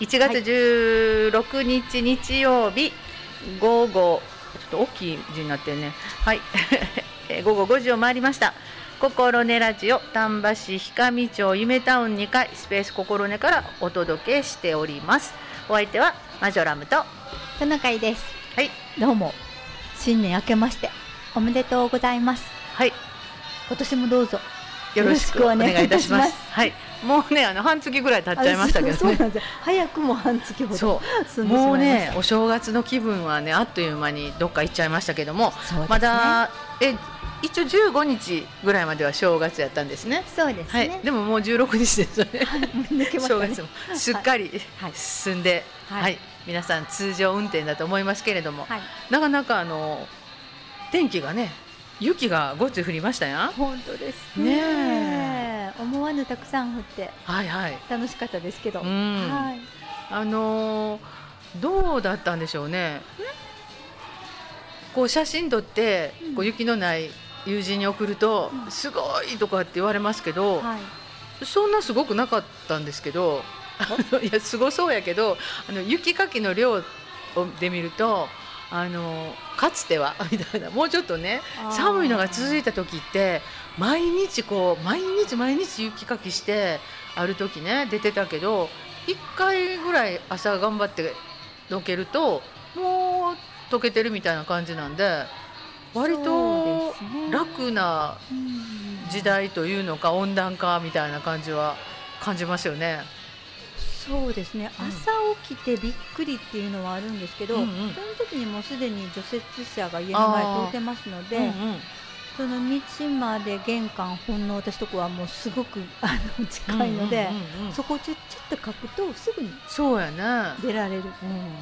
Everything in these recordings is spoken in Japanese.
1月16日日曜日午後ちょっと大きい字になってるね。はい。えー午後5時を回りました。心根ラジオ丹波市氷上町夢タウン2階スペース心根からお届けしております。お相手はマジョラムとはトナカイです。い。どうも新年明けましておめでとうございます。はい。今年もどうぞよろしくお願いいたします。います。はい。もうねあの半月ぐらい経っちゃいましたけどね。早くも半月ほどもうねお正月の気分はねあっという間にどっか行っちゃいましたけども、ね。まだえ一応15日ぐらいまでは正月やったんですね。そうですはい、ねでももう16日ですよね。正月も。すっかりはい。進んで、はい。はい、皆さん通常運転だと思いますけれども、はい。なかなかあの天気がね、雪がごっつい降りましたやん。本当ですね。ね思わぬたくさん降って。はいはい。楽しかったですけど、うん。はい。あのーどうだったんでしょうね。こう写真撮って、うん。こう雪のない友人に送ると、うん。すごいとかって言われますけど、はい。そんなすごくなかったんですけど、いやすごそうやけど、あの雪かきの量をで見ると。あのかつては みたいな。もうちょっとね寒いのが続いた時って毎日こう毎日毎日雪かきしてある時ね出てたけど1回ぐらい朝頑張ってどけるともう溶けてるみたいな感じなんで割そと楽なうん。時代というのか温暖化みたいな感じは感じますよね。そうですね、うん。朝起きてびっくりっていうのはあるんですけど、うんうん。その時にもうすでに除雪車が家の前通ってますので、うんうんその道まで玄関本能私とこはもうすごくあの近いので、うんうんうんそこをちょちょっと書くとすぐにそうやね。出られる。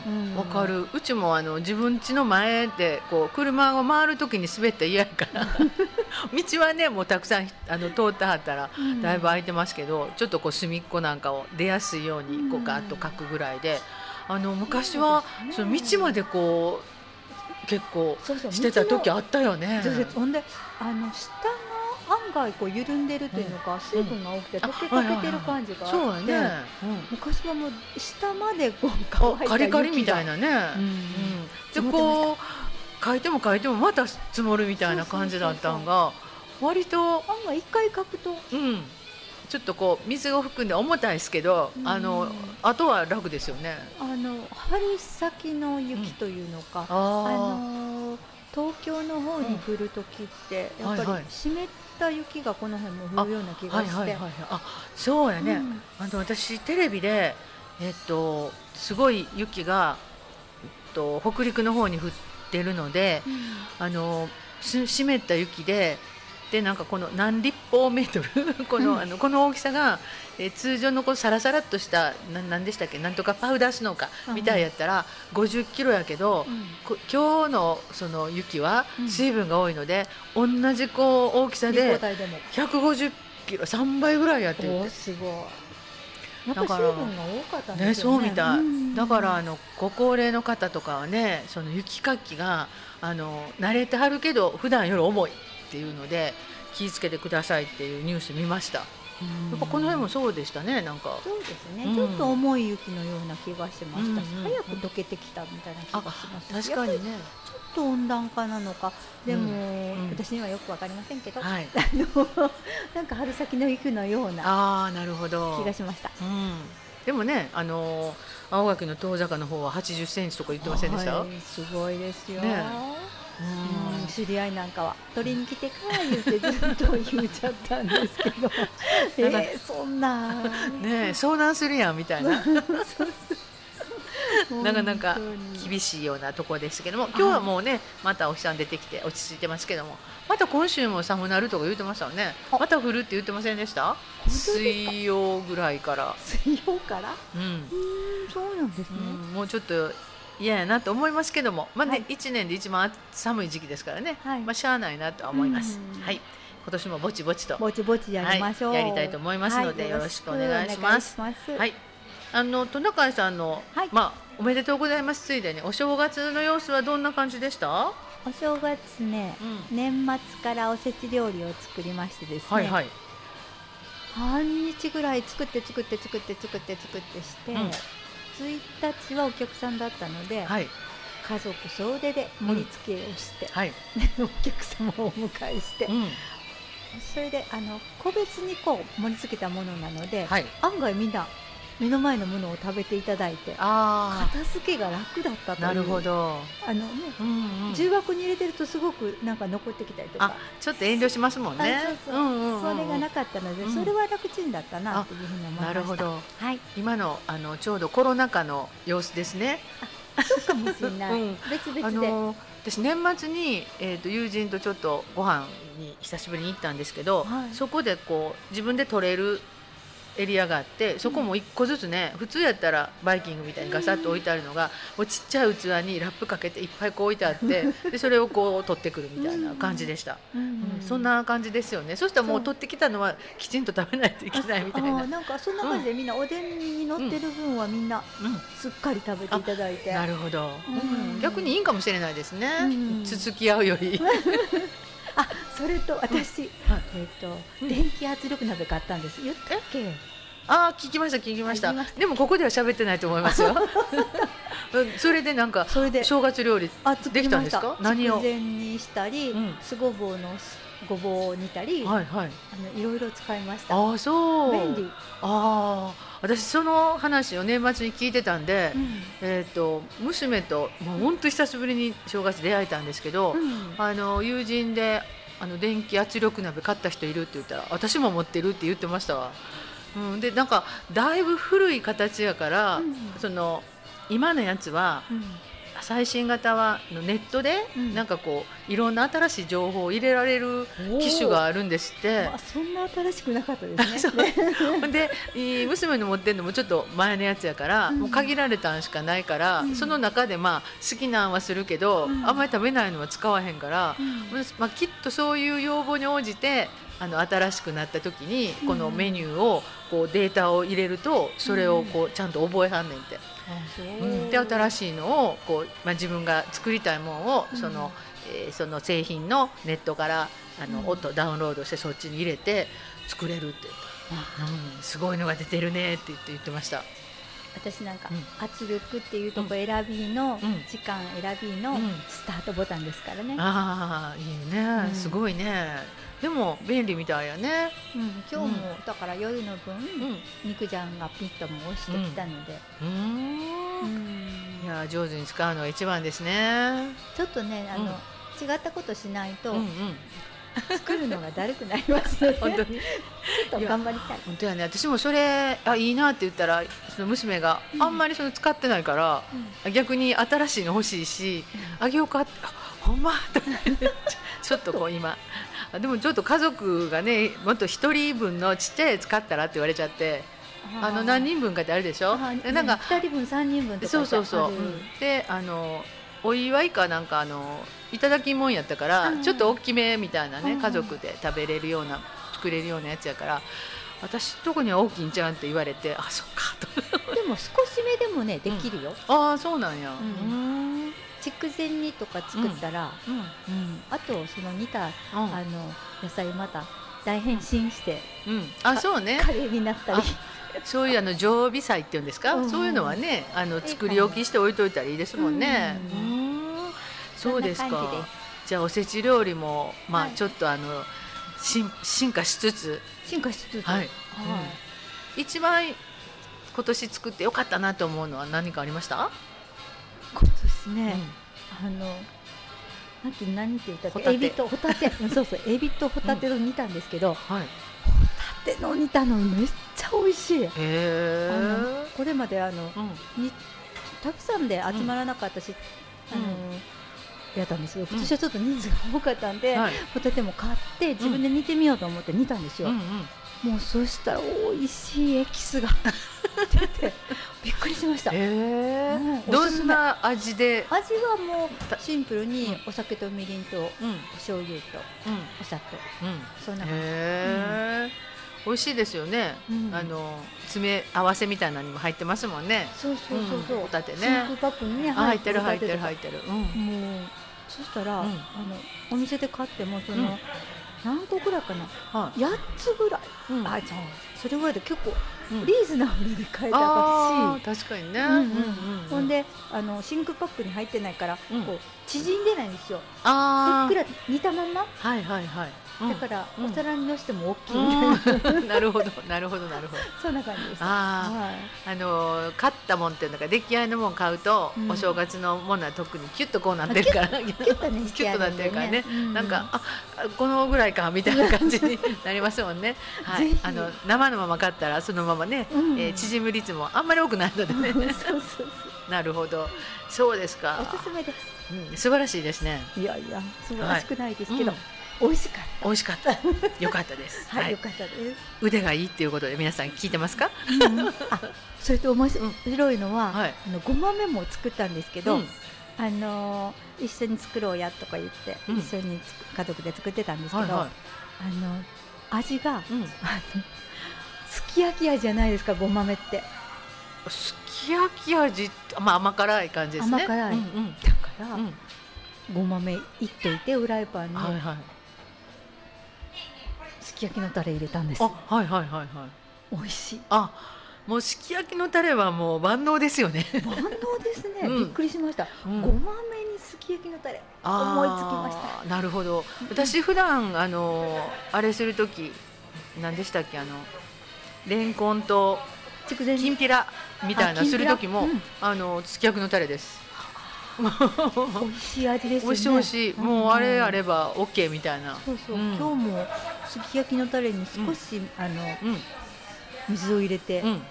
うん。うん。わかる。うちもあの自分家の前でこう車を回るときに滑って嫌やから。道はねもうたくさんあの通ってはったらうん。だいぶ空いてますけど、ちょっとこう隅っこなんかを出やすいようにこうガーッと書くぐらいで。あの昔はそその道までこう結構してた時あ道ったよね。ほんであの下が案外こう緩んでるというのか、水分が多くてあ溶けかけてる感じがあって、そうやね。うん。昔はもう下までこうあ乾いたカリカリみたいな、なね。うん。うん。でこう書いても書いてもまた積もるみたいな感じだったんが割と案外一回書くと。うん。ちょっとこう水を含んで重たいですけど、うん。あのあとは楽ですよね。あの春先の雪というのか、ああの東京の方に降る時って、うん。やっぱり湿った雪がこの辺も降るような気がして、いはいはいはい。あそうやね。うん。あの私テレビでえっとすごい雪がえっと北陸の方に降ってるので、あのす湿った雪ででなんかこの何立方メートル？この,、うん。あのこの大きさが、えー通常のこうサラサラっとしたななんでしたっけ？なんとかパウダースノーかうんみたいやったら50キロやけど、うん。こ今日のその雪はうん。水分が多いので、同じこう大きさで体でも。150キロ3倍ぐらいやってるおーすごい。だからり水分が多かったんね、ねそうみたい、ん。だからあのご高齢の方とかはねその雪かきがあの慣れてはるけど普段より重いっていうので気をつけてくださいっていうニュース見ました。やうん。っぱこの辺もそうでしたねなんか。そうですね、うん。ちょっと重い雪のような気がしましたし、うんうん。うん早く溶けてきたみたいな気がします。し確かにね。ちょっと温暖化なのか。でも、うん。私にはよくわかりませんけど、はい。あのなんか春先の雪のようなああなるほど。気がしました。うん、でもねあの青垣の遠坂の方は80センチとか言ってませんでした、はいすごいですよ、ねうん。うん知り合いなんかは。取りに来てか 言ってずっと言っちゃったんですけど。えー、そんな。ねえ相談するやんみたいな。なかなか厳しいようなところですけども今日はもうねまたお日さん出てきて落ち着いてますけどもまた今週も寒なるとか言ってましたよね。あ。また降るって言ってませんでした？水曜ぐらいから、水曜から？うん。うんそうなんですね、うんもうちょっと嫌やなと思いますけども、まあねはい。1年で一番寒い時期ですからね、はい。まあ、しゃあないなとは思います。うん。はい。今年もぼちぼちと。ぼちぼちやりましょう、はい。やりたいと思いますのではい。よろしくお願いします。はい。あのトナカイさんの、はい。まあおめでとうございます。ついでにお正月の様子はどんな感じでした、お正月ね、うん。年末からおせち料理を作りましてですね、はいはい。半日ぐらい作って作って作って作って作ってして、うん1日はお客さんだったので、はい。家族総出で盛り付けをして、はい、お客様をお迎えして、うん。それであの個別にこう盛り付けたものなので、はい、案外みんな目の前のものを食べていただいてあ片付けが楽だったという。あなるほど、あのね、うんうん。重箱に入れてるとすごくなんか残ってきたりとか。あちょっと遠慮しますもんね。あそうそう。うんうんうん。それがなかったので、うん。それは楽ちんだったなというふうに思いました。なるほど。はい。今のあのちょうどコロナ禍の様子ですね。そうかもしれない、うん。別々で、あの私年末に、えー、と友人とちょっとご飯に久しぶりに行ったんですけど、はい。そこでこう自分で取れるエリアがあってそこも一個ずつね、普通やったらバイキングみたいにガサッと置いてあるのが、もうちっちゃい器にラップかけていっぱいこう置いてあってでそれをこう取ってくるみたいな感じでした、うん。うん。そんな感じですよね。そしたらもう取ってきたのはきちんと食べないといけないみたいあなーなんかそんな感じでみんなおでんに乗ってる分はみんなうん。すっかり食べていただいて、なるほど、うん。うん。逆にいいんかもしれないですね、うん。つつき合うより あそれと私、はい。えっ、と、うん。電気圧力鍋買ったんです。言ったっけ？ああ聞きました聞きました。でもここでは喋ってないと思いますよ。うんそれでなんかそれで。正月料理できたんですか？何を？筑前にしたり、うん。すごぼうのすごぼうを煮たり、はいはい。あのいろいろ使いました。ああそう。便利、ああ私その話を年末に聞いてたんで、うん。えっ、と娘ともう本当久しぶりに正月出会えたんですけど、うん。あの友人であの電気圧力鍋買った人いるって言ったら私も持ってるって言ってましたわ。うん、でなんかだいぶ古い形やから、うん。その今のやつはうん最新型はネットでうん。なんかこういろんな新しい情報を入れられる機種があるんですって。まあ、。そんな新しくなかったですね。で娘の持ってるのもちょっと前のやつやから、うん。もう限られたんしかないから、うん。その中でまあ好きなんはするけど、うん。あんまり食べないのは使わへんから、うん。まあ、きっとそういう要望に応じてあの新しくなった時にこのメニューをこうデータを入れるとそれをこうちゃんと覚えはんねんって。ううん。で新しいのをこう、まあ、自分が作りたいものをうん。その,、えーその製品のネットからあの、うん。音ダウンロードしてそっちに入れて作れるって。うん、すごいのが出てるねって言って言ってました。私なんか、うん。圧力っていうとこ選びの、うん。時間選びのうん。スタートボタンですからね。ああいいね、うん。すごいねでも便利みたいやね。うん、今日も、だから夜の分、うん。肉じゃんがピッとも押してきたので、うーん。うん。いや上手に使うのが一番ですね。ちょっとねあの、違ったことしないと、うんうん、作るのがだるくなりますよね。本当に。ちょっと頑張りたい。本当やね。私もそれあいいなって言ったらその娘がうん。あんまりその使ってないから、うん。逆に新しいの欲しいしあげようかってあほんま。とちょっとこう今あでもちょっと家族がねもっと一人分のちっちゃいやつ買ったらって言われちゃってあの何人分かってあるでしょ？なんか二人分三人分とかそうそうそう、であのお祝いかなんかあのいただきもんやったから、うん。ちょっと大きめみたいなね、うん。家族で食べれるような作れるようなやつやから私とこには大きいんちゃうんって言われてあそっかと。でも少し目でもねできるよ。ああそうなんや。ううんん筑前煮とか作ったら、うん。うんあとその煮たあうん。の野菜また大変身してうん。あそうね。カレーになったり。そういうあの常備菜っていうんですか、うん。そういうのはねあの作り置きして置いといたらいいですもんね。ううん。そうですか。じゃあおせち料理もまあはい。ちょっとあの進進化しつつ。進化しつつ、はい。はい。一番今年作ってよかったなと思うのは何かありました？今年ね、あのなんて何て言ったっけエビとホタテうん そうそうエビとホタテを煮たんですけど、ホはい。タテの煮たのめっちゃ美味しい。あの。これまであのうんにたくさんで集まらなかったし、うんあのやったんですけど今年はちょっと人数が多かったんで、はい。ホタテも買って自分で煮てみようと思って煮たんですよ、うんうん。もうそしたら美味しいエキスが。出てびっくりしました。へえうん。どんな味で？味はもたうシンプルにお酒とみりんとおうん醤油とうんお砂糖うん。そん。なへえ。美味しいですよね。うん。あの詰め合わせみたいなのにも入ってますもんね。そうそうそうそう、うん。ホタテね。パックにねあ入ってる入ってる入ってる。もうそしたら、うん。あのお店で買ってもその、うん何個ぐらいかな？は8つぐらい、あそうそれぐらいで結構うん。リーズナブルで買えたあかー確かにね、ほんであの真空パックに入ってないから、うん。こう縮んでないんですよ。あふっくら煮たまんま、はいはいはい、うんだから、うん。お皿にのしても大きいみたいな、うん。なるほどなるほどなるほど。そんな感じです。あはい。ああのー買ったもんっていうのが出来合いのもん買うと、うん。お正月のものは特にキュッとこうなってるから。キュッとね キュッとなってるからね、うん。なんかあこのぐらいかみたいな感じに なりますもんね。はい。あの生のまま買ったらそのままね、うん。えー縮む率もあんまり多くないのでね。そうそうそうなるほど、そうですか。おすすめです。うん、素晴らしいですね。いやいや素晴らしくないですけど、うん美味しかっ美味しかった。よかったです。た はい、よかったです、腕がいいっていうことで皆さん聞いてますか？うんあそれと面白いのは、はいあのごまめも作ったんですけど、うんあのー一緒に作ろうやとか言って、うん一緒に家族で作ってたんですけど、はいはあの味が、い。うん。すき焼き味じゃないですかごまめってすき焼き味、まあ甘辛い感じですね。甘辛いうんだから、うん。うんごまめいっといてフライパンにはいはい。す。き焼きのタレ入れたんですあ、はいはいはいはい。美味しい。あ、もうすき焼きのタレはもう万能ですよね。万能ですね、うん。びっくりしました、うん。ごまめにすき焼きのタレ。思いつきました。た。なるほど。私普段あのあれするとき、何でしたっけ？あのレンコンときんぴらみたいなするときも、うん。あのすき焼きのタレです。美味しい味ですよね。美味しい美味しい。もうあれあればオッケーみたいな。そうそう、うん。今日もすき焼きのタレに少し、あのうん。水を入れて、うん。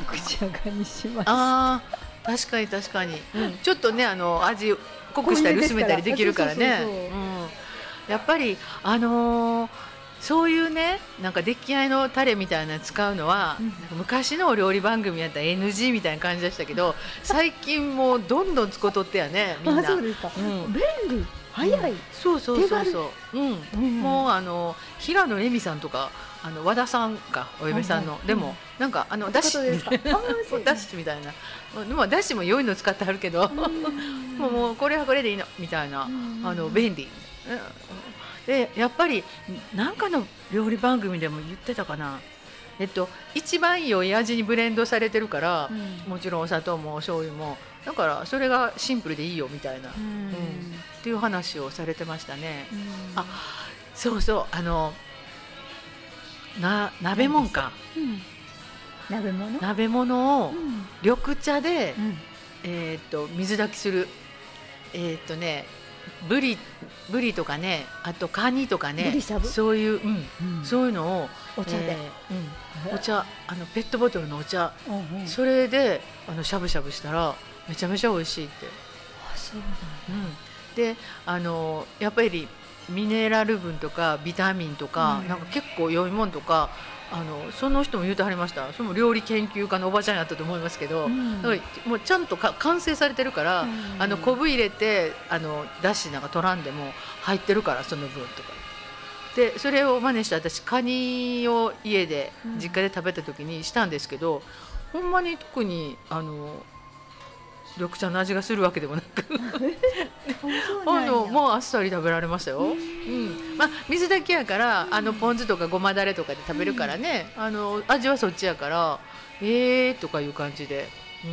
肉じゃがにしましたああ確かに確かに、ちょっとねあの味濃くしたり薄めたりできるからね。やっぱりあのーそういうねなんか出来合いのタレみたいなの使うのは、うん。昔のお料理番組やったら NG みたいな感じでしたけど最近もうどんどんつことってやねみんな。あそうですか、うん。便利。早い、そうそうそうそう、うん。うん。もうあの平野レミさんとかあの和田さんかお嫁さんの、はいはい。でも、なんかあのだしだしみたいな。でも だしも良いの使ってはるけど、もうもうこれはこれでいいのみたいな、うん。あの便利、うんでやっぱりなんかの料理番組でも言ってたかな。えっと一番良い味にブレンドされてるから、うん。もちろんお砂糖もお醤油も。だからそれがシンプルでいいよみたいな、っうん。ていう話をされてましたね。うん。あそうそう。あのな鍋もんか。うん。鍋物？鍋物をうん。緑茶で、うん。えーっと水炊きする。えーっとねブリブリとかねあとカニとかねそういう、うんうん。そういうのをお茶で、えーうん、お茶あのペットボトルのお茶、うんうん。それであのしゃぶしゃぶしたらめちゃめちゃ美味しいって、あそうなんだ。うん、であのやっぱりミネラル分とかビタミンとか、うん。なんか結構良いもんとかあのその人も言うてはりました。その料理研究家のおばちゃんやったと思いますけど、うん。もうちゃんとか完成されてるから、うん。あの昆布入れてあのだしなんか取らんでも入ってるからその分とか。でそれを真似して私カニを家でうん。実家で食べた時にしたんですけど、ほんまに特にあの緑茶の味がするわけでもなく あのもうあっさり食べられましたよ。うんまあ、水だけやからあのポン酢とかごまだれとかで食べるからね、あの味はそっちやからえーとかいう感じで、う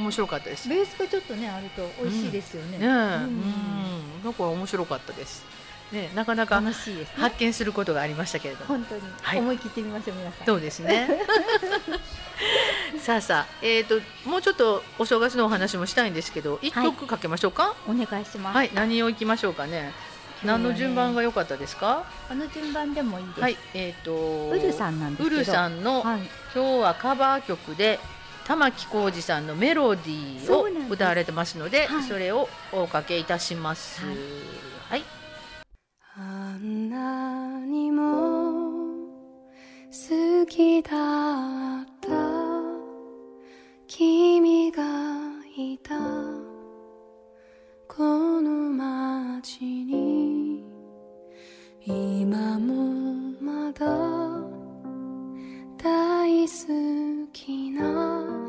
ん、面白かったです。ねベースがちょっとねあると美味しいですよね。え、ううんん、だから面白かったです。ね、なかなか。発見することがありましたけれども。本当に、はい思い切ってみましょう皆さん。そうですね。さあさあ、えっ、と、もうちょっとお正月のお話もしたいんですけど、一曲かけましょうか？お願いします。はい、何をいきましょうかね。ね何の順番が良かったですか？あの順番でもいいです。はい、えっ、と。ウルさんなんですけど。ウルさんの、はい。今日はカバー曲で。玉置浩二さんのメロディーを歌われてますので、はいそれをおかけいたします。はいはいあんなにも好きだ君がいたこの街に今もまだ大好きな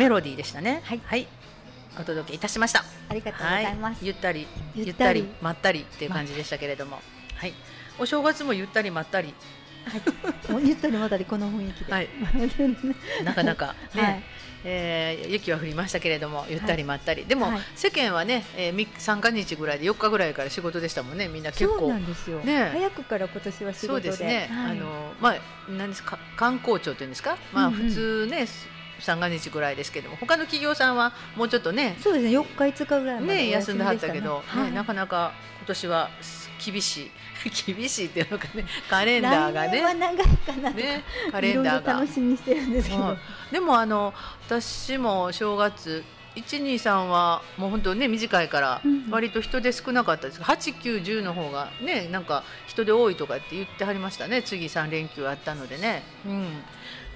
メロディーでしたね。はい。お届けいたしました。ありがとうございます、ゆったり、ゆったたりり、まったりっていう感じでしたけれども。はい。お正月もゆったりまったり、もうゆったりまったりこの雰囲気で、はい。なかなか。ね、はい。えー雪は降りましたけれども、ゆったりまったり。でも、はい。世間はね、えー、み三が日ぐらいで4日ぐらいから仕事でしたもんね。みんな結そう構なんですよ、ね。早くから今年は仕事で。そうですね、はい。あのまあ何ですか？観光庁というんですか、まあうんうん。普通ね、三が日ぐらいですけども他の企業さんはもうちょっとねそうですね。4日5日ぐらいねお休んではったけねど、はい。ね、なかなか今年は厳しい 厳しいっていうのかねカレンダーがね。長いかなねカレンダーが。楽しみにしてるんですけど、はいでもあの私も正月123はもう本当ね短いからうん割と人手少なかったです。8910の方がねなんか人手多いとかって言ってはりましたね。次3連休あったのでね、うん、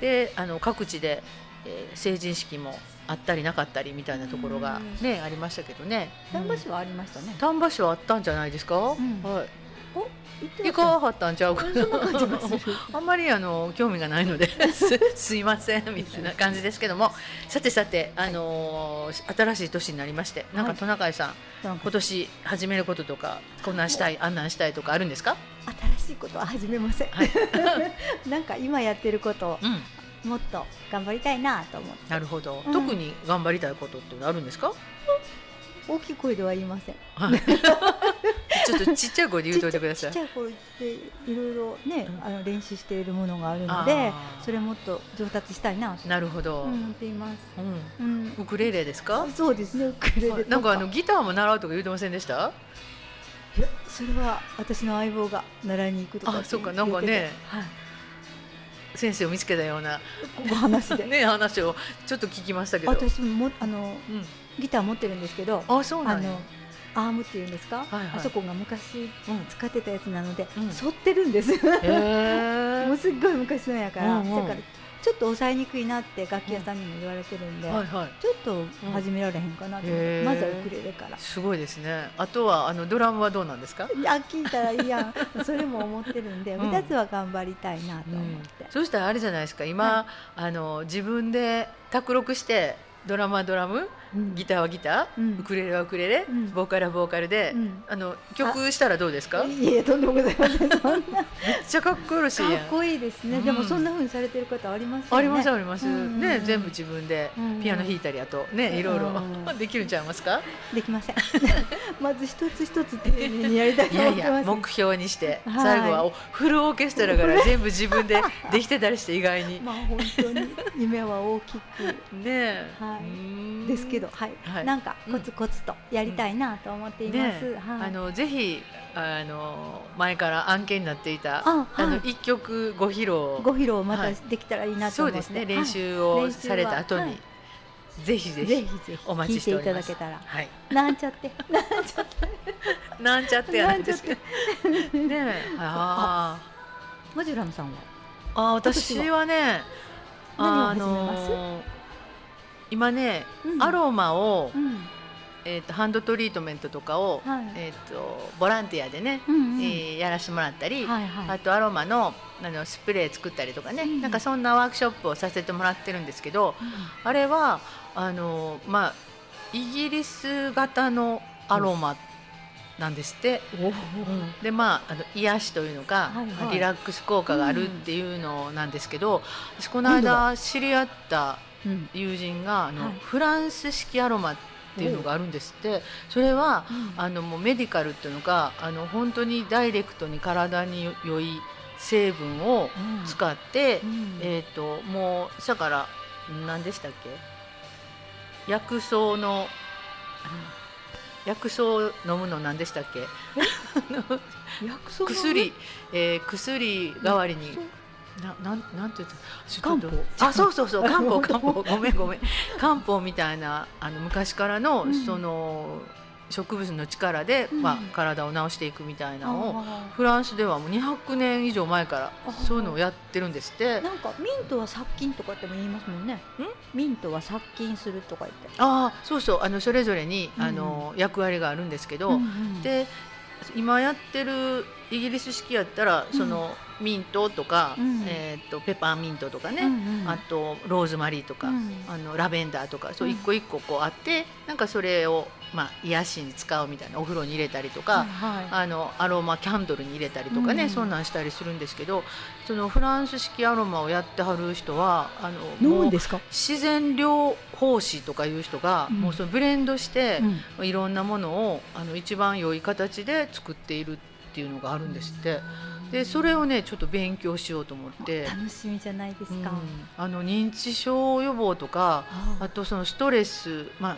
であの各地で、えー成人式もあったりなかったりみたいなところがねありましたけどね。丹波市はありましたね。丹波市はあったんじゃないですか、んはい。お、行って行かはったんちゃうか？な。あんまりあの興味がないのです すいませんみたいな感じですけども。さてさて、あのー新しい年になりましてなんかはいトナカイさん、なんか今年始めることとかこんなんしたいあんなんしたいとかあるんですか、新しいことは始めません。はい。なんか今やってることをうん、もっと頑張りたいなと思って。なるほど、うん特に頑張りたいことってあるんですか、大きい声では言いません。はい ちょっとちっちゃい声で言うといてくださいちっちゃい声でいろいろね、うんあの練習しているものがあるのでそれもっと上達したいなとなるほど、思っています。うんうん。ウクレレですか？そうですね。ウクレレ。なんかあのギターも習うとか言ってませんでした？いやそれは私の相棒が習いに行くとかあそうかなんかねはい。先生を見つけたようなお話で。ね話をちょっと聞きましたけど、私ももあのうん、ギター持ってるんですけど、あそうなんアームっていうんですか、はいはい。あそこが昔うん。使ってたやつなので、うん。反ってるんです。もうすっごい昔のやから、うんうん。だからちょっと抑えにくいなって楽器屋さんにも言われてるんで、はいはい。ちょっと始められへんかなと思って、へー。まずはウクレレから。すごいですね。あとはあのドラムはどうなんですか、いや聞いたらいいやん。それも思ってるんで、うん。二つは頑張りたいなと思って、そしたらあれじゃないですか。今、あの自分で卓録してドラムはドラム？うんギターはギター、うん。ウクレレはウクレレ、うん。ボーカルはボーカルで、うん。あの曲したらどうですか？めっいえとんでもございません。そんな。ちゃかっこよろしいやん。かっこいいですね、うん。でもそんな風にされてる方ありますありますあります、ね全部自分でピアノ弾いたりあとねいろいろうん。できるんちゃいますか？できません。まず一つ一つ丁寧にやりたいいやいや目標にして。はい。最後はおフルオーケストラから全部自分でできてたりして意外に。まあ本当に。夢は大きく。ねえ、はい。ですけど、はい、はい。なんかコツコツとやりたいなと思っています。ねはい、あのぜひあの前から案件になっていたあはい。の一曲ご披露ご披露またはい。できたらいいなと思って、そうですね。はい。練習をされた後に、はい。ぜひぜぜひひぜひお待ちしております。聞いただけたら、はい。なんちゃって、なんちゃって、なんちゃってやなんですけどねえ。あマジュラムさんは、ーあー私はねあ何を始めます？の今ね、うん。アロマを、うん、えー、とハンドトリートメントとかを、はい。えー、とボランティアでね、うんうん。えーやらせてもらったり、はいはい、あとアロマのあのスプレー作ったりとかね、うん。なんかそんなワークショップをさせてもらってるんですけどあれはあの、まあ、イギリス型のアロマなんですって、でまああの癒しというのか、はいはい。リラックス効果があるっていうのなんですけど、私この間知り合ったうん、友人があの、はい。フランス式アロマっていうのがあるんですって。それはあのもうメディカルっていうのかあの本当にダイレクトに体に良い成分をうん。使って、うん。えっ、ともうだから何でしたっけ？薬草の薬草を飲むの何でしたっけ？薬薬、えー薬代わりにななんなんて言った？漢方。あそうそうそう。漢方漢方。ごめんごめん。漢方みたいなあの昔からの、うん。その植物の力で、うん。まあ、体を治していくみたいなのを、あフランスではもう200年以上前からあそういうのをやってるんですって。ーなんかミントは殺菌とかっても言いますもんね。ミントは殺菌するとか言って。ああそうそう。あのそれぞれに、うん。あの役割があるんですけど、うんうん。で今やってるイギリス式やったら、うん。そのミントとか、うん。えー、とペパーミントとかね、うんうんあとローズマリーとか、うん。あのラベンダーとかそううん。一個一個こうあって、なんかそれを、まあ、癒しに使うみたいなお風呂に入れたりとか、はいはい。あのアロマキャンドルに入れたりとかね、うん。そんなんしたりするんですけどそのフランス式アロマをやってはる人はあの自然療法士とかいう人が、うん。もうそのブレンドして、うん。いろんなものをあの一番良い形で作っているっっていうのがあるんですって。でそれをねちょっと勉強しようと思って、楽しみじゃないですか、うん。あの認知症予防とかあ。あとそのストレス、まあ、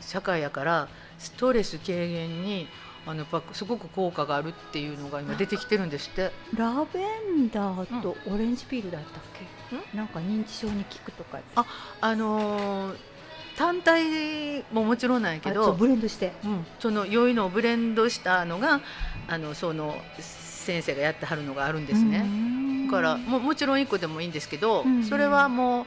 社会やからストレス軽減にあのやっぱすごく効果があるっていうのが今出てきてるんですって。ラベンダーとオレンジピールだったっけ、なんか認知症に効くとかあのー単体ももちろんなんやけどブレンドして。うん、その良いのをブレンドしたのがあのその先生がやってはるのがあるんですね。だからももちろん1個でもいいんですけど、うん。それはもう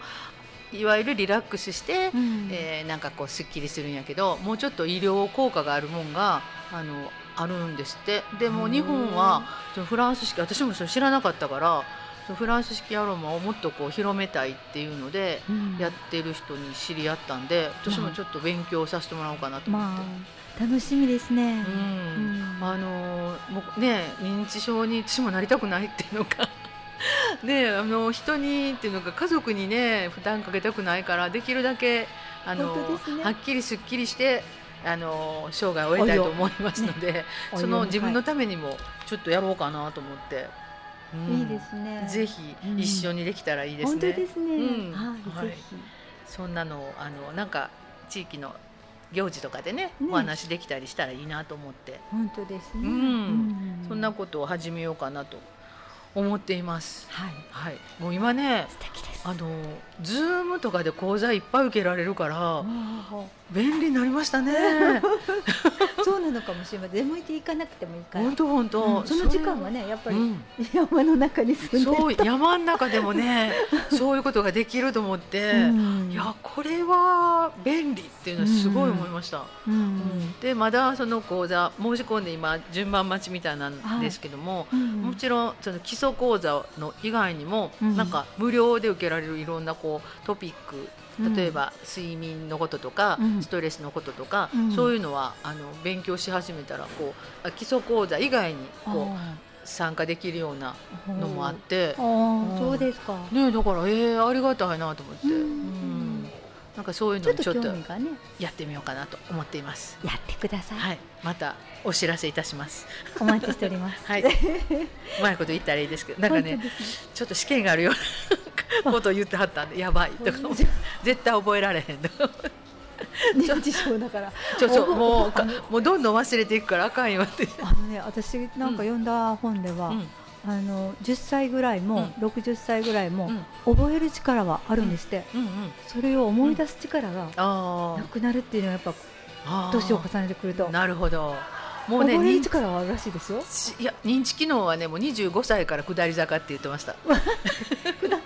いわゆるリラックスして、うん。えーなんかこうすっきりするんやけどもうちょっと医療効果があるもんがあのあるんですって。でも日本はフランス式私もそれ知らなかったからフランス式アロマをもっとこう広めたいっていうのでうん。やってる人に知り合ったんで私もちょっと勉強させてもらおうかなと思って。まあ楽しみですね、うん。うん。あのーもうね認知症に私もなりたくないっていうのが ねあの人にっていうのが家族にね負担かけたくないからできるだけあのね。はっきりすっきりしてあの生涯を終えたいと思いますので、お そのよ自分のためにもちょっとやろうかなと思って、うん。いいですね。ぜひうん。一緒にできたらいいですね。本当ですね、うん。はい、はい。そんなのをあのなんか地域の行事とかでねね。お話できたりしたらいいなと思って。本当ですね、うん。うそんなことを始めようかなと思っています。はい。はい、もう今ね、素敵ですあのズームとかで講座いっぱい受けられるからあ便利になりましたね。あ そうなのかもしれません。出向いていかなくてもいいから。本当本当、うん。その時間はねやっぱりうん。山の中に住んでるそう山の中でもね、そういうことができると思って、うん。いやこれは便利っていうのはすごい思いました。うん。でまだその講座申し込んで今順番待ちみたいなんですけども、うん。もちろんその基礎講座の以外にも、うん。なんか無料で受けられるいろんなこうトピック例えば睡眠のこととか、うんストレスのこととか、うんそういうのはあの勉強し始めたらこう基礎講座以外にこう参加できるようなのもあってあ、うんそうですかねだからえー、ありがたいなと思って、うんなんかそういうのをちょっとやってみようかなと思っています。やってください、はい、またお知らせいたします。お待ちしておりますはい、うまいこと言ったらいいですけど、なんかね本当、ですちょっと試験があるような ことを言ってはったんで、やばいとか、絶対覚えられへんとか。認知症だから。ちょそうおもうかもうどんどん忘れていくからあかんよって。あのね私なんか読んだ本では、うん。あの10歳ぐらいも、60歳ぐらいも、うん。覚える力はあるんですって、うん。うん。それを思い出す力があなくなるっていうのはやっぱあ。年を重ねてくると。なるほど。もうね、覚える認力はあるらしいですよ。知いや認知機能はねもう25歳から下り坂って言ってました。下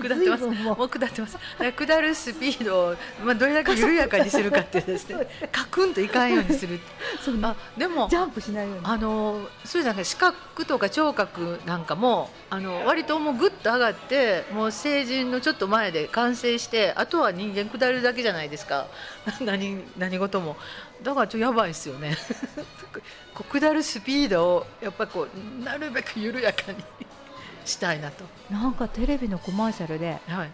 下ってます。もう下ってます。下るスピードをまあどれだけ緩やかにするかっていうですね。カクンといかんようにする。そあでもジャンプしないようにあのそうじゃなくて視覚とか聴覚なんかもあの割ともうぐっと上がってもう成人のちょっと前で完成してあとは人間下るだけじゃないですか 何何事もだからちょっとやばいですよねこう下るスピードをやっぱこうなるべく緩やかにしたいなと、なんかテレビのコマーシャルではい、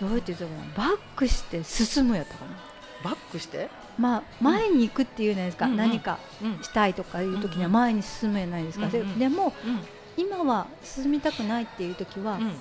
どうやって言うのバックして進むやったかな？バックして、まあ前に行くっていうじゃないですか、うん。うん何かうん。したいとかいう時にはうん前に進むじゃないですか、でうんうん。でもうん。今は進みたくないっていう時は、うん。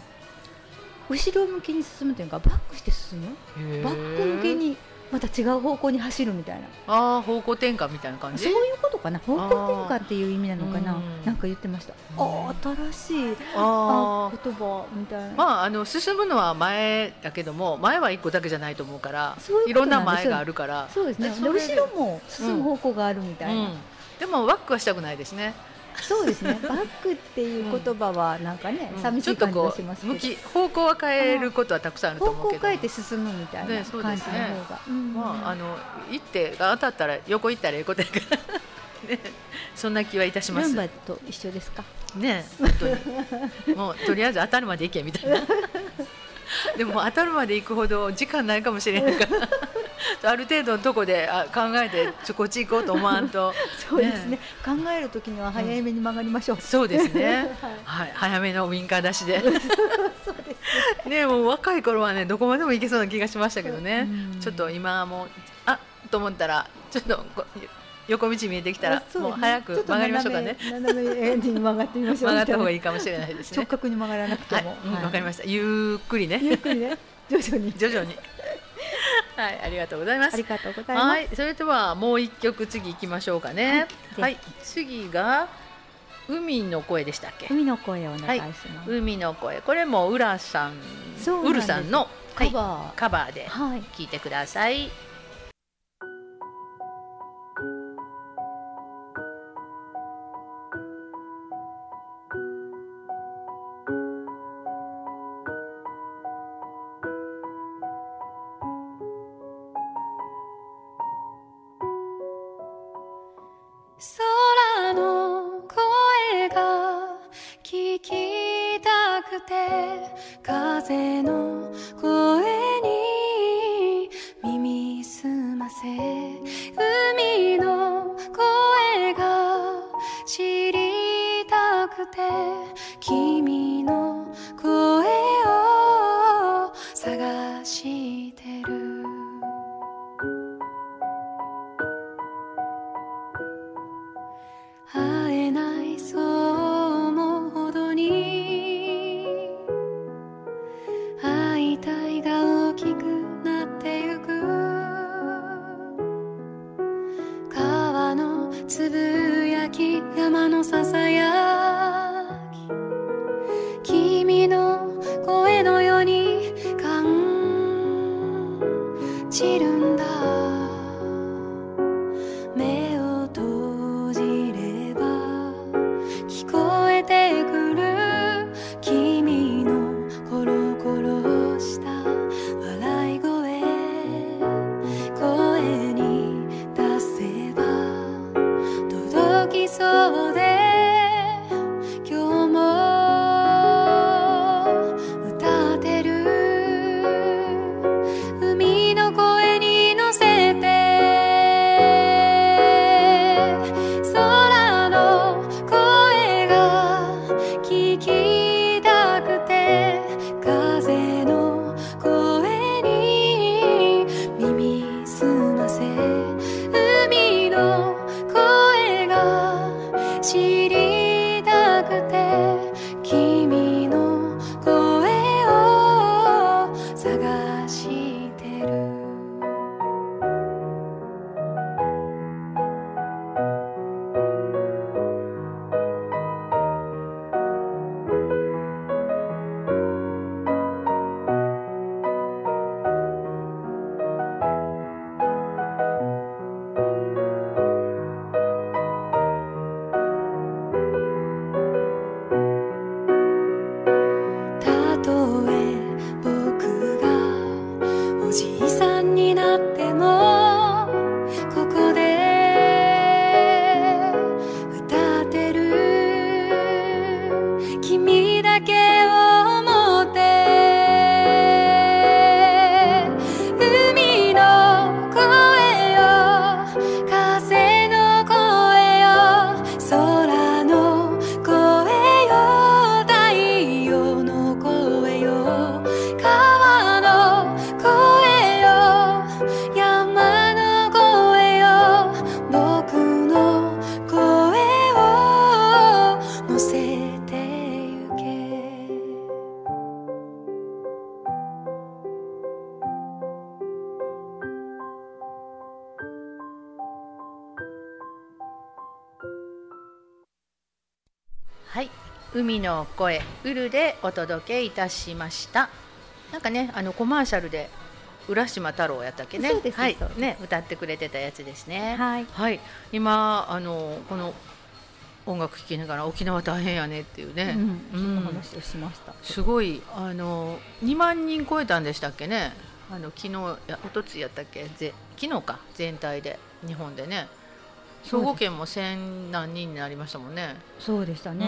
後ろ向きに進むというかバックして進む？バック向けにまた違う方向に走るみたいな。ああ方向転換みたいな感じ？そういうことかな。方向転換っていう意味なのかな。うんなんか言ってました。うん。あ新しいあ言葉みたいな、まあ、あの進むのは前だけども前は一個だけじゃないと思うからいろんな前があるから。そうですね。後ろも進む方向があるみたいな、うん、でもワックはしたくないですね、そうですね。バックっていう言葉はなんかね、うん。寂しい感じがしますけど。向き方向は変えることはたくさんあると方思うけど。向を変えて進むみたいな感じのですね。方が、うん。まあ、あの一手が当たったら横行ったら横手から、ね、そんな気はいたします。ルンバと一緒ですか？ね本当に。もうとりあえず当たるまで行けみたいな でも当たるまで行くほど時間ないかもしれないから。ある程度のとこであ考えてちょこっち行こうと思わんと。そうですね。考える時には早めに曲がりましょう、そうですね。はい。はい、早めのウインカー出しで。そうですね。もう若い頃はねどこまでも行けそうな気がしましたけどね。うん。ちょっと今はもうあと思ったらちょっとこ横道見えてきたらもう早く曲がりましょうかね。斜め斜めに曲がってみましょう。曲がった方がいいいかもしれないですね。直角に曲がらなくてはい、もうんわかりました。ゆっくりね。ゆっくりね。徐々に。徐々に。はいありがとうございます。ありがとうございます、はい、それではもう一曲次行きましょうかね。ははい。い、次が海の声でしたっけ？海の声をお願いします、海の声、これも浦さん、ウルさんのカバー。カバーではい。聞いてください。海の声ウルでお届けいたしました。なんかね、あのコマーシャルで浦島太郎やったっけね？そうですはいね歌ってくれてたやつですね。はいはい、今あのこの音楽聴きながら沖縄大変やねっていうね。うん、そうん話をしました。すごいあの2万人超えたんでしたっけね？あの昨日や一昨日やったっけ？ぜ昨日か全体で日本でね。兵庫県も千何人になりましたもんね。そうでしたね。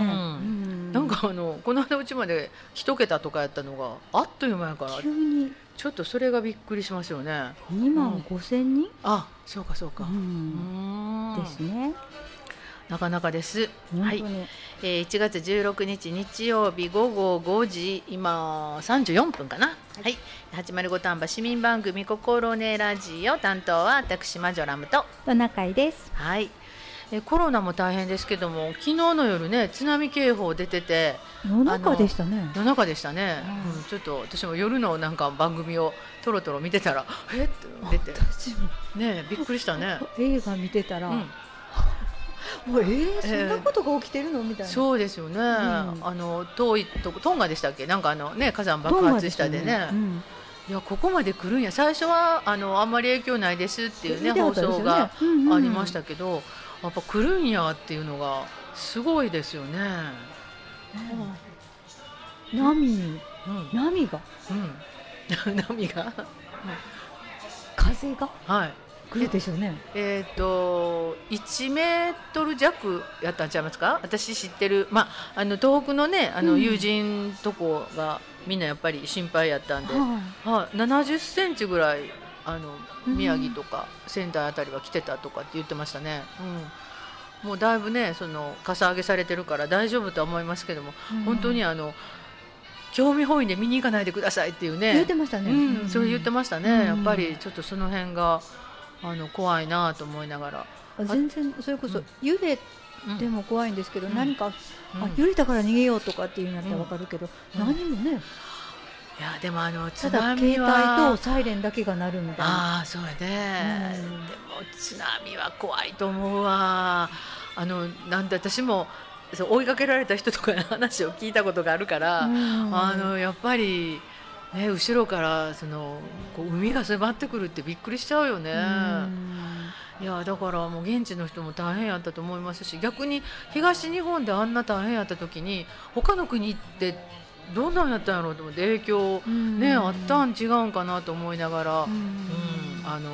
なんかあのこの間うちまで一桁とかやったのがあっという間やから急にちょっとそれがびっくりしますよね。二万五千人、あ、そうかそうか。う、んですね。なかなかです。はい。えー、1月16日日曜日午後5時今34分かな。はい、始まるごたんば市民番組心根ラジオ担当は私マジョラムと。トナカイです。はい。えコロナも大変ですけども昨日の夜ね津波警報出てて夜中でしたね。夜中でしたね、うん。うん、ちょっと私も夜のなんか番組をとろとろ見てたらえっ？って出て。ねえびっくりしたね、映画見てたら、うん、もうえー、そんなことが起きてるの？みたいな。そうですよね、ん。あの遠いとこトンガでしたっけ？なんかあのね火山爆発したでね。うん。いやここまで来るんや。最初はあのあんまり影響ないですっていうねね。送がうんうん。ありましたけど、やっぱ来るんやっていうのがすごいですよね。うん、波。が？うん、波が、風が？はい、来るでしょうね。えっ、と1メートル弱やったんちゃいますか？私知ってる、まああの東北のねあのうん。友人とこがみんなやっぱり心配やったんで、ははい、70センチぐらいあのうん。宮城とか仙台あたりは来てたとかって言ってましたね。うん、もうだいぶねそのかさ上げされてるから大丈夫とは思いますけども、い本当にあの興味本位で見に行かないでくださいっていうね。言ってましたね。うん、それ言ってましたね、うん。やっぱりちょっとその辺があの怖いなと思いながら、全然それこそうん。揺れうん。ても怖いんですけど、うん。何か、うん。あ揺れたから逃げようとかっていうんだったらわかるけど、うん。何もね、いやでもあの津ただ携波帯はとサイレンだけが鳴るみたいな。ああそうやね、うん。でも津波は怖いと思うわ。あのなんで私もそう追いかけられた人とかの話を聞いたことがあるから、うん。あのやっぱりね後ろからそのこう海が迫ってくるってびっくりしちゃうよね。うん。いやだからもう現地の人も大変やったと思いますし逆に東日本であんな大変やった時に他の国ってどんなんやったんやろうと思って影響ね、あったん違うんかなと思いながら、ううんんあの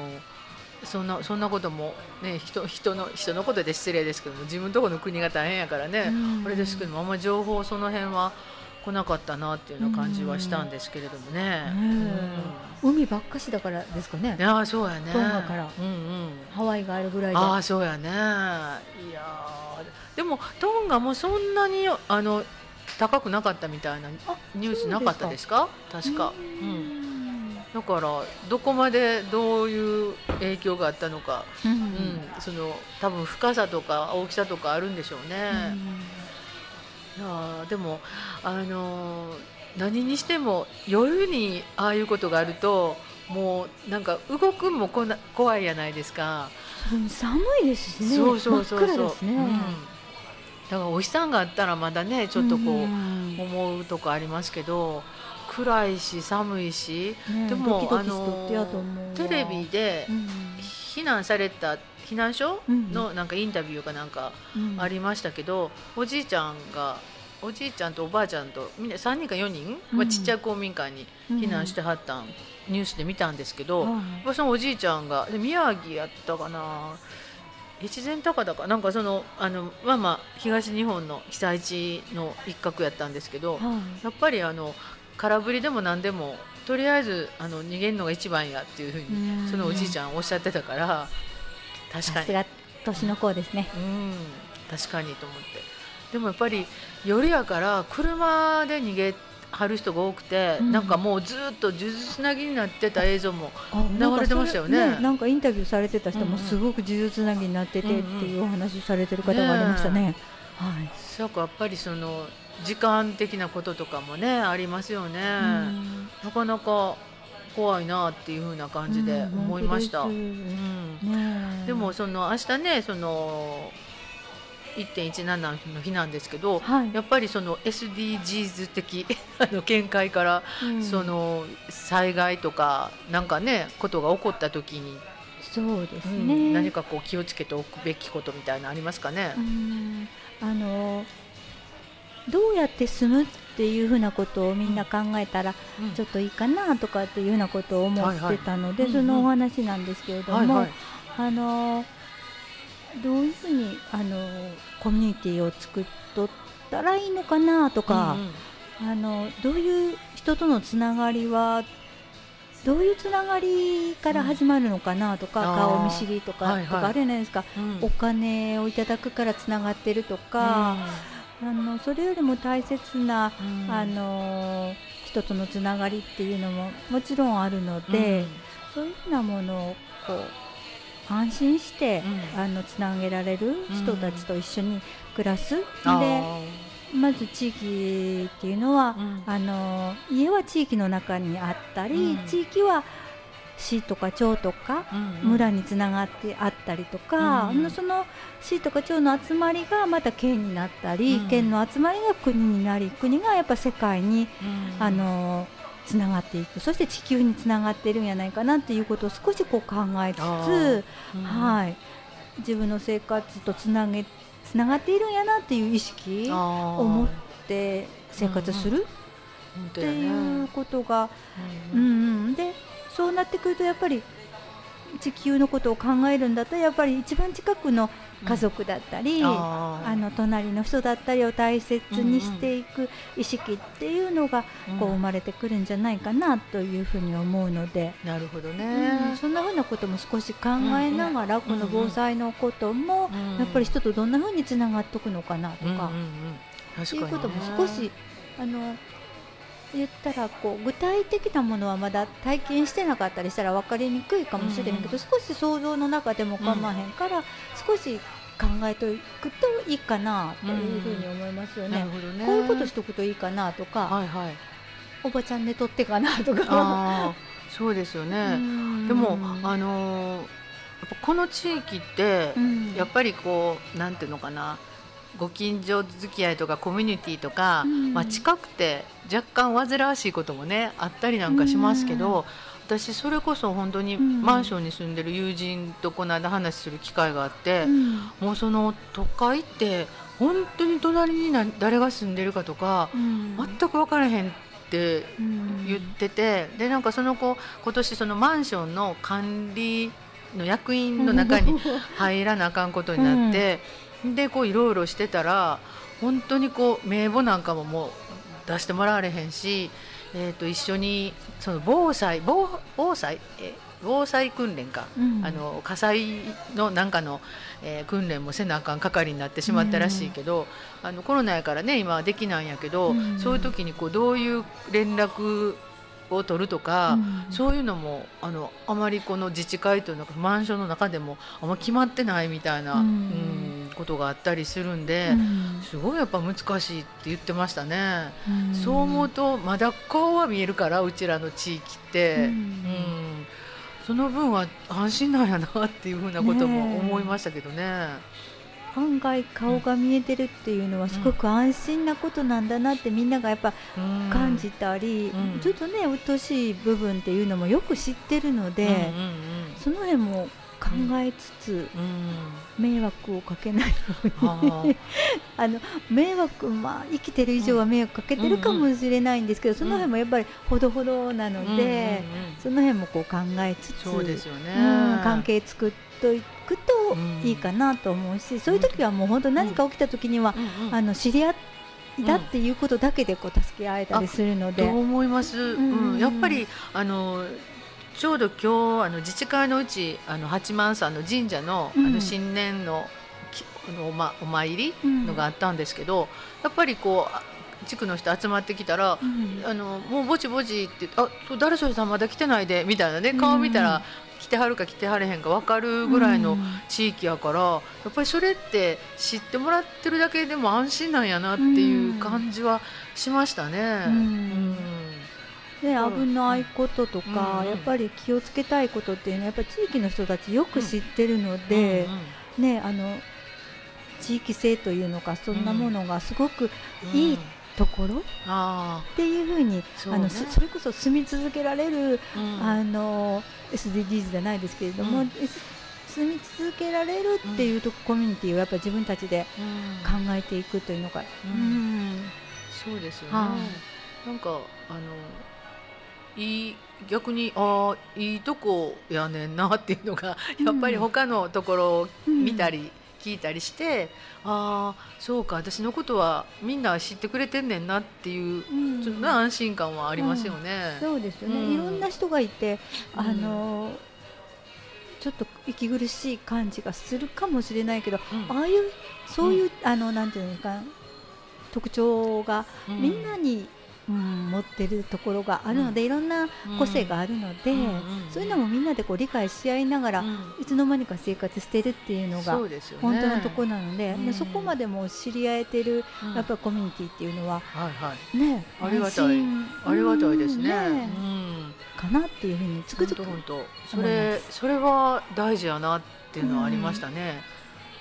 そんなそんなことも、ね、人人の人のことで失礼ですけども自分とこの国が大変やからね、うん。あれですけどもあんまり情報その辺は来なかったなっていうような感じはしたんですけれどもね。ね海ばっかしだからですかね。うんいやそうやね。トンガから。うんうん。ハワイがあるぐらいで。ああそうやね。いやー。でもトンガもそんなにあの高くなかったみたいなあニュースなかったですか？確か。ううん。ん。だからどこまでどういう影響があったのか、うんうん。その多分深さとか大きさとかあるんでしょうね、いやーでもあのー何にしても夜にああいうことがあるともうなんか動くんもこな怖いやないですか。うん寒いですしね。そうそうそうそう。ね、うん。だからお日さんがあったらまだねちょっとこう、ん。思うとこありますけど暗いし寒いし、ねでもドキドキしとってやと思うわ。テレビでうん。避難された避難所うんのなんかインタビューかなんかうん。ありましたけど、おじいちゃんがおじいちゃんとおばあちゃんとみんな3人か4人、まあ、うん。ちっちゃい公民館に避難してはったん、ニュースで見たんですけど、はいやっぱそのおじいちゃんがで宮城やったかな越前高田かなんかそのあのまあまあ東日本の被災地の一角やったんですけど、はい。やっぱりあの空振りでも何でもとりあえずあの逃げるのが一番やっていうふううにん。そのおじいちゃんおっしゃってたから確かに。さすが年の子ですね。うん。確かにと思って。でもやっぱり夜やから車で逃げはる人が多くて、うん。なんかもうずっと数珠つなぎになってた映像もあ流れてましたよね。なんかそれなんかインタビューされてた人もすごく呪術つなぎになっててっていうお話されてる方がありましたね。はい。そうかやっぱりその時間的なこととかもねありますよね、うん。なかなか怖いなっていう風な感じで思いました、ううん。でもその明日ねその1.17の日なんですけどはい。やっぱりその SDGs 的 あの見解から、うん。その災害とかなんかねことが起こった時に、そうですうんね。何かこう気をつけておくべきことみたいなのありますかね？う。ん。あのどうやって住むっていうふうなことをみんな考えたらうん。ちょっといいかなとかっていうようなことを思ってたので、そのお話なんですけれども、あのどういうふうにあのコミュニティを作っとったらいいのかなとか、あのどういう人とのつながりはどういうつながりから始まるのかなとか、顔見知りとか,、とかあるじゃないですか、うん。お金をいただくからつながってるとか、あのそれよりも大切な、うん。あの人とのつながりっていうのももちろんあるので、そういうふうなものをこう安心して、うん。あのつなげられる人たちと一緒に暮らす、あでまず地域っていうのは、うん。あの家は地域の中にあったり、うん。地域は市とか町とか、うん村につながってあったりとか、うんその市とか町の集まりがまた県になったり、うん。県の集まりが国になり国がやっぱ世界に、うん。あのつながっていく。そして地球につながってるんやないかなっていうことを少しこう考えつあつ、うん。はい、自分の生活とつなげつながっているんやなっていう意識を持って生活するっていうことが、ううん。んうん、でそうなってくるとやっぱり地球のことを考えるんだったらやっぱり一番近くの家族だったり、あー。あの隣の人だったりを大切にしていく意識っていうのがこう生まれてくるんじゃないかなというふうに思うので、なるほどうん。ねそんなふうなことも少し考えながら、この防災のことも、うん。やっぱり人とどんなふうにつながっておくのかなとか、うんうんうんっていうことも少しあの言ったらこう具体的なものはまだ体験してなかったりしたら分かりにくいかもしれへんけど、うん少し想像の中でも構わへんから、少し考えておくといいかなというふうに思いますよね。ね。こういうことしとくといいかなとか、はいはい。おばちゃん寝とってかなとか。そうですようねん。でもあのーこの地域ってうん。やっぱりこうなんていうのかなご近所付き合いとかコミュニティとか、うん。まあ、近くて若干煩わしいこともねあったりなんかしますけど、私それこそ本当にうん。マンションに住んでる友人とこの間話する機会があって、うん。もうその都会って本当に隣にな誰が住んでるかとかうん。全く分からへんってうん。言ってて、でなんかその子今年そのマンションの管理の役員の中に入らなあかんことになって、でこういろいろしてたら本当にこう名簿なんかももう出してもらわれへんし、えー、と一緒にその防災防防災？え防災訓練か、うん。あの火災のなんかの、えー訓練もせなあかん係になってしまったらしいけど、あのコロナやからね今はできないんやけど、うん。そういう時にこうどういう連絡を取るとか、うん。そういうのもあのあまりこの自治会というのかマンションの中でもあんま決まってないみたいな、うん。うんことがあったりするんで、うん。すごいやっぱ難しいって言ってましたね。うん。そう思うとまだ顔は見えるからうちらの地域って、うん。うん。その分は安心なんやなっていうふうなことも思いましたけどね。案外顔が見えてるっていうのはすごく安心なことなんだなってみんながやっぱうん。感じたり、うん。ちょっとね鬱陶しい部分っていうのもよく知ってるので、その辺も考えつつ迷惑をかけないよあうに。ー。あの迷惑まあ生きてる以上は迷惑かけてるかもしれないんですけど、その辺もやっぱりほどほどなので、その辺もこう考えつつ関係作っといくとうん。いいかなと思うし、そういう時はもう本当何か起きた時には、うん。うんあの知り合いだっていうことだけでこう助け合えたりするので。と思います、うん。うん。やっぱりあのちょうど今日あの自治会のうちあの八幡さんの神社の,、うん。あの新年のきあのお,、ま、お参りうん。のがあったんですけど、やっぱりこうあ地区の人集まってきたら、うん。あのもうぼちぼちってあ誰それさんまだ来てないでみたいなね顔見たうん。ら、来てはるか来てはれへんか分かるぐらいのうん。地域やから、やっぱりそれって知ってもらってるだけでも安心なんやなっていう感じはしましたね。うん。うん。ね、う。ん危ないこととか、うん。やっぱり気をつけたいことっていうのはやっぱり地域の人たちよく知ってるので、うんね、あの地域性というのかそんなものがすごくいいうんところ？っあ。ていうふうに、そうね。あのそそれこそ住み続けられる、あ、うん。あの SDGs じゃないですけれども、うん。住み続けられるっていうと、コミュニティをやっぱり自分たちでうん。考えていくというのが、うん。うん。そうですよね。はなんかあのいい逆にああいいとこやねんなっていうのがやっぱり他のところを見たり聞いたりして、ああそうか私のことはみんな知ってくれてんねんなっていううん。ちょっとな安心感はありますよね。そうですよね、うん。いろんな人がいて、うん。あのちょっと息苦しい感じがするかもしれないけど、うん。ああいうそういう、あのなんていうのか特徴がうん。みんなにうん、持ってるところがあるので、いろんな個性があるので、うんうんそういうのもみんなでこう理解し合いながら、うん。いつの間にか生活してるっていうのが本当のところなので、うん。でそこまでもう知り合えてるうん。やっぱコミュニティっていうのははいはい。ねありがたい。ありがたいですね。うん。うん。かなっていうふうにつくづくそれそれは大事やなっていうのはありましたね。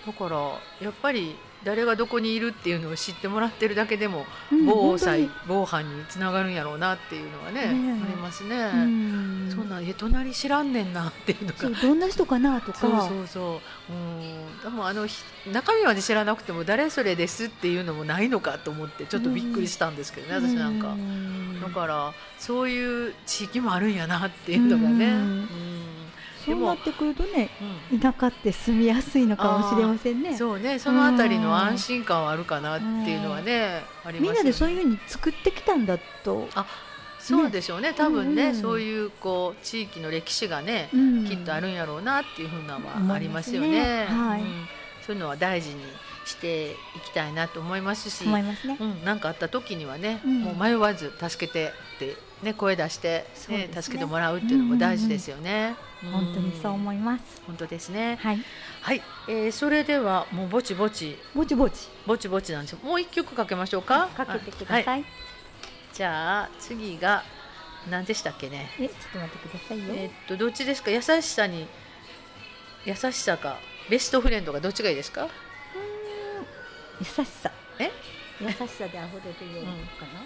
だからやっぱり誰がどこにいるっていうのを知ってもらってるだけでもうん防災本防犯につながるんやろうなっていうのはねねありますね。うん。そんなんえ隣知らんねんなっていうのが。どんな人かなとか。そうそうそう。うん。でもあのひ中身まで知らなくても誰それですっていうのもないのかと思ってちょっとびっくりしたんですけどね、私なんか。う。んだからそういう地域もあるんやなっていうのがね。ううんんそうなってくるとねうん。田舎って住みやすいのかもしれませんね。そうね。そのあたりの安心感はあるかなっていうのはね、ありますよね。みんなでそういうふうに作ってきたんだと、そうでしょうね。多分ね、うんうんそういうこう地域の歴史がね、うん。きっとあるんやろうなっていうふうなのはありますよね。はい。うん。そういうのは大事にしていきたいなと思いますし、思いますね。うん、なんかあった時にはね、うんもう迷わず助けてって、ね、声出して、ねね助けてもらうっていうのも大事ですよね。ん本当にそう思います。本当ですね。はい、はい、えー、それではもうぼちぼちぼちぼちぼちぼちなんですよ。もう一曲かけましょうか。かけてくだはいさい。じゃあ次が何でしたっけね？え、ちょっと待ってくださいよ。えーっとどっちですか？優しさに優しさかベストフレンドがどっちがいいですか？優しさ。え？優しさで溢れてるようかな？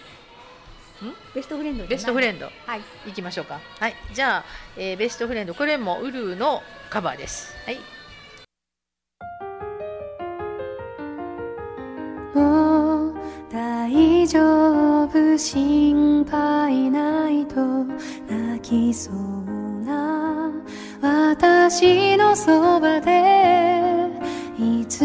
うんベストフレンド。ベストフレンド。はい。いきましょうか。はい、じゃあ、えーベストフレンドこれもウルーのカバーです。はい。もう大丈夫心配ないと泣きそうな私のそばでいつ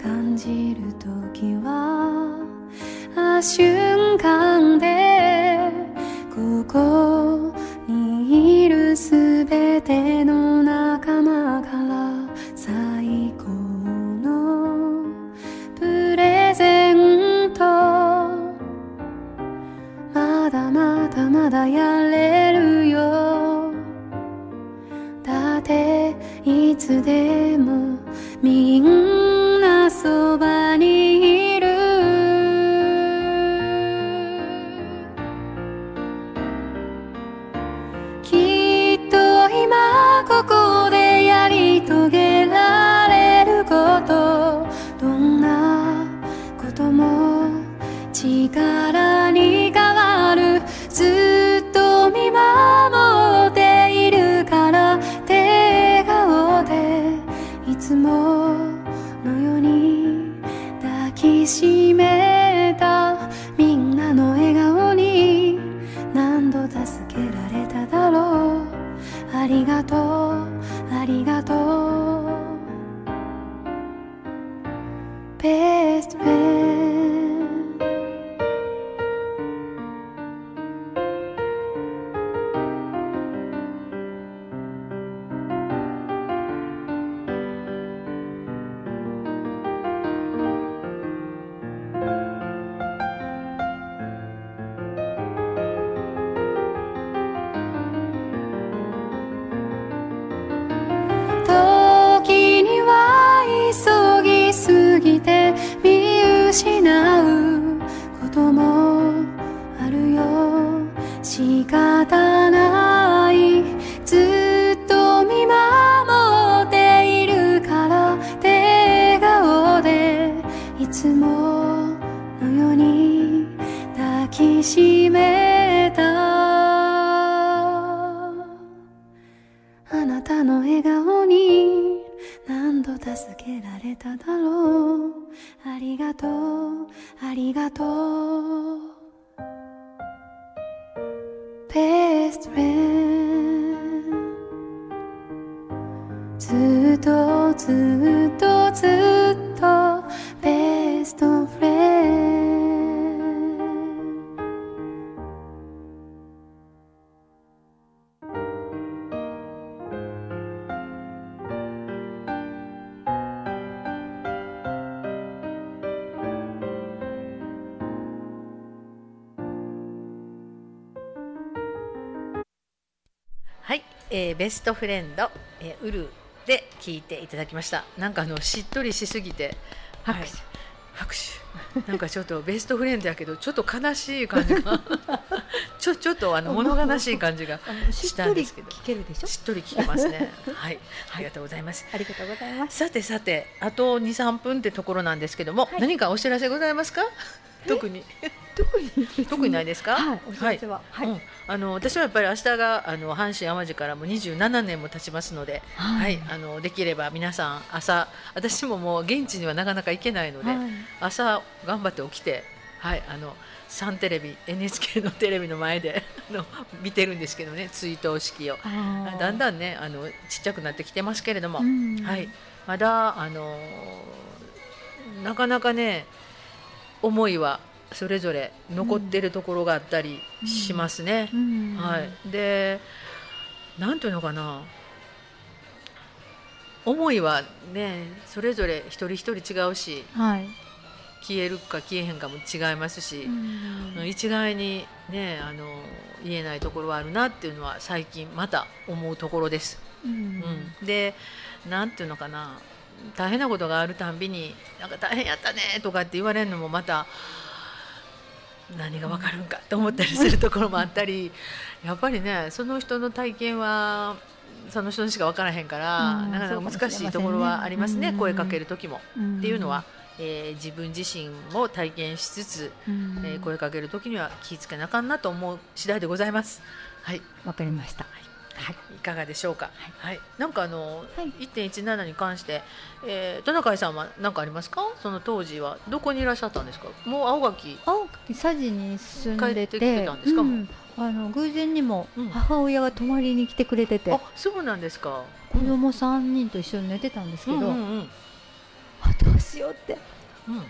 感じる時はあ瞬仕方ないずっと見守っているから笑顔でいつものように抱きしめた。あなたの笑顔に何度助けられただろう。ありがとうありがとう。Best friend ずっとずっと ベストフレンド、えーウルで聞いていただきました。なんかあのしっとりしすぎて拍手。はい。拍手。なんかちょっとベストフレンドやけどちょっと悲しい感じが。ちょちょっとあの物悲しい感じがしっとりしたんですけど。聞けるでしょ？しっとり聞けますね。はい、ありがとうございます。ありがとうございます。さてさてあと二三分ってところなんですけども、はい。何かお知らせございますか？特に特に特にないですか？はい。お知らせは。はい、うん、あの私はやっぱり明日があの阪神・淡路からも27年も経ちますので、はい、あのできれば皆さん朝私ももう現地にはなかなか行けないので、はい。朝頑張って起きて、はい、あのサンテレビ NHK のテレビの前で あの見てるんですけどね追悼式を。だんだんねあのちっちゃくなってきてますけれども、うん。はい、まだあのなかなかね思いはそれぞれ残ってるところがあったりしますね。うん。はい、でなんていうのかな。思いはねそれぞれ一人一人違うしはい、消えるか消えへんかも違いますし、うん。一概にねあの言えないところはあるなっていうのは最近また思うところです。うん。うん、でなんていうのかな。大変なことがあるたんびに「なんか大変やったね」とかって言われるのもまた何がわかるんかと思ったりするところもあったりやっぱりねその人の体験はその人にしか分からへんから、うんなかなか難しいところはありますね声かける時も。うんっていうのは、えー自分自身も体験しつつ、うんえー声かける時には気ぃつけなあかんなと思う次第でございます。はいわかりました。はい、いかがでしょうか。はい、なんかあの、はい1.17に関して、えー、トナカイさんは何かありますか？その当時はどこにいらっしゃったんですか？もう青垣。青垣佐治に住んで帰ってきててたんですか？うんあの偶然にもうん母親が泊まりに来てくれてて、あ、そうなんですか。子供三人と一緒に寝てたんですけど、うんうんうん。あどうしようってうん、で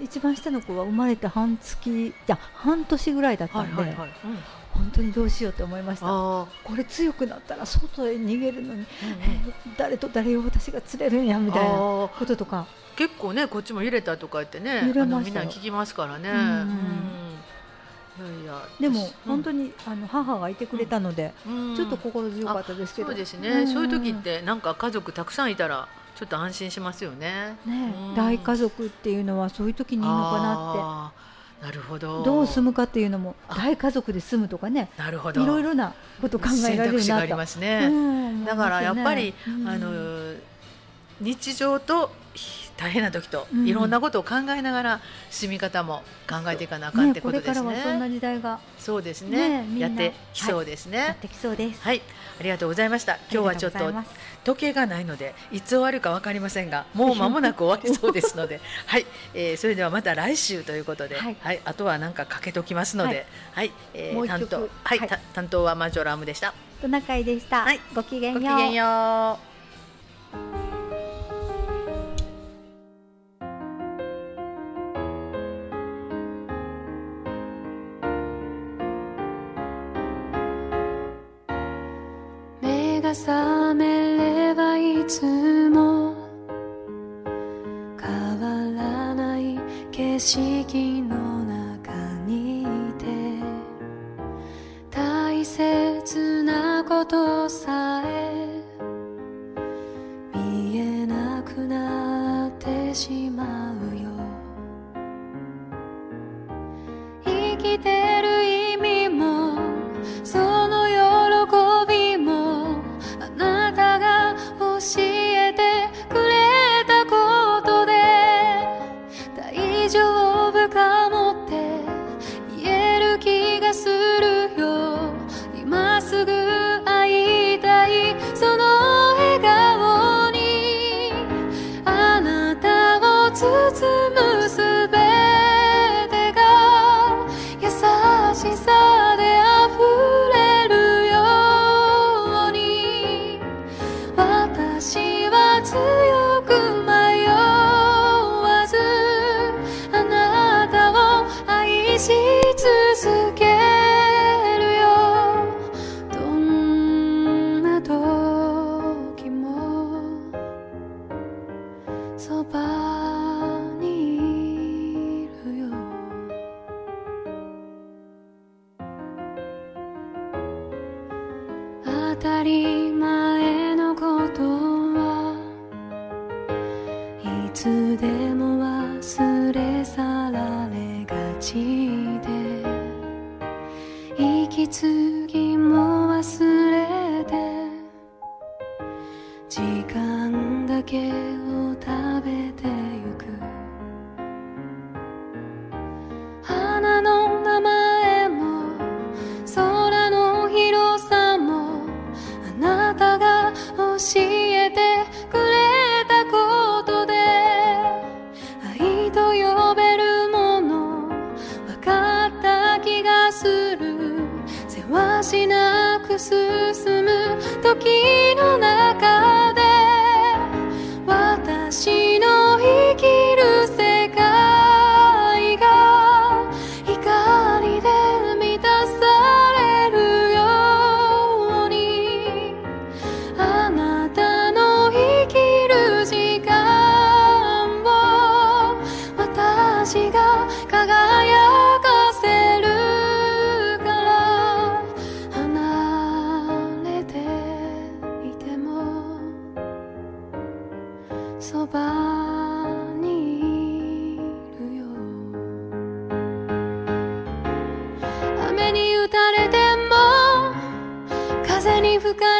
一番下の子は生まれて半月いや半年ぐらいだったんで、はいはいはい。うん、本当にどうしようって思いました。あこれ強くなったら外へ逃げるのに、あ、うんうん。えー誰と誰を私が連れるんやみたいなこととか。結構ねこっちも揺れたとか言ってねあのみんな聞きますからね。うんうん。いやいやでも私本当に、あの母がいてくれたので、うん。ちょっと心強かったですけど。そうですね、ん。そういう時ってなんか家族たくさんいたらちょっと安心しますよね。ねうん大家族っていうのはそういう時にいいのかなってなるほど。どう住むかっていうのもあ大家族で住むとかねなるほど。いろいろなこと考えられるなと。ね。うんだからやっぱり、思いますあの日常とひ大変な時とうん。いろんなことを考えながら住み方も考えていかなあかう。んってことですこれからはそんね。な時代が。そうですね。ねやってきそうですね。やってきそうです。はい、ありがとうございました。今日はちょっと時計がないのでいつ終わるかわかりませんが、もう間もなく終わりそうですので、はい、えーそれではまた来週ということで、ははい。い、あとはなんかかけときますので、はい、えーもう一曲。担当、はい、はい。た担当はマジョラームでした。トナカイでした。はい。ごきげんよう。ごきげんよう。が覚めればいつも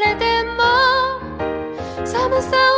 れても寒さを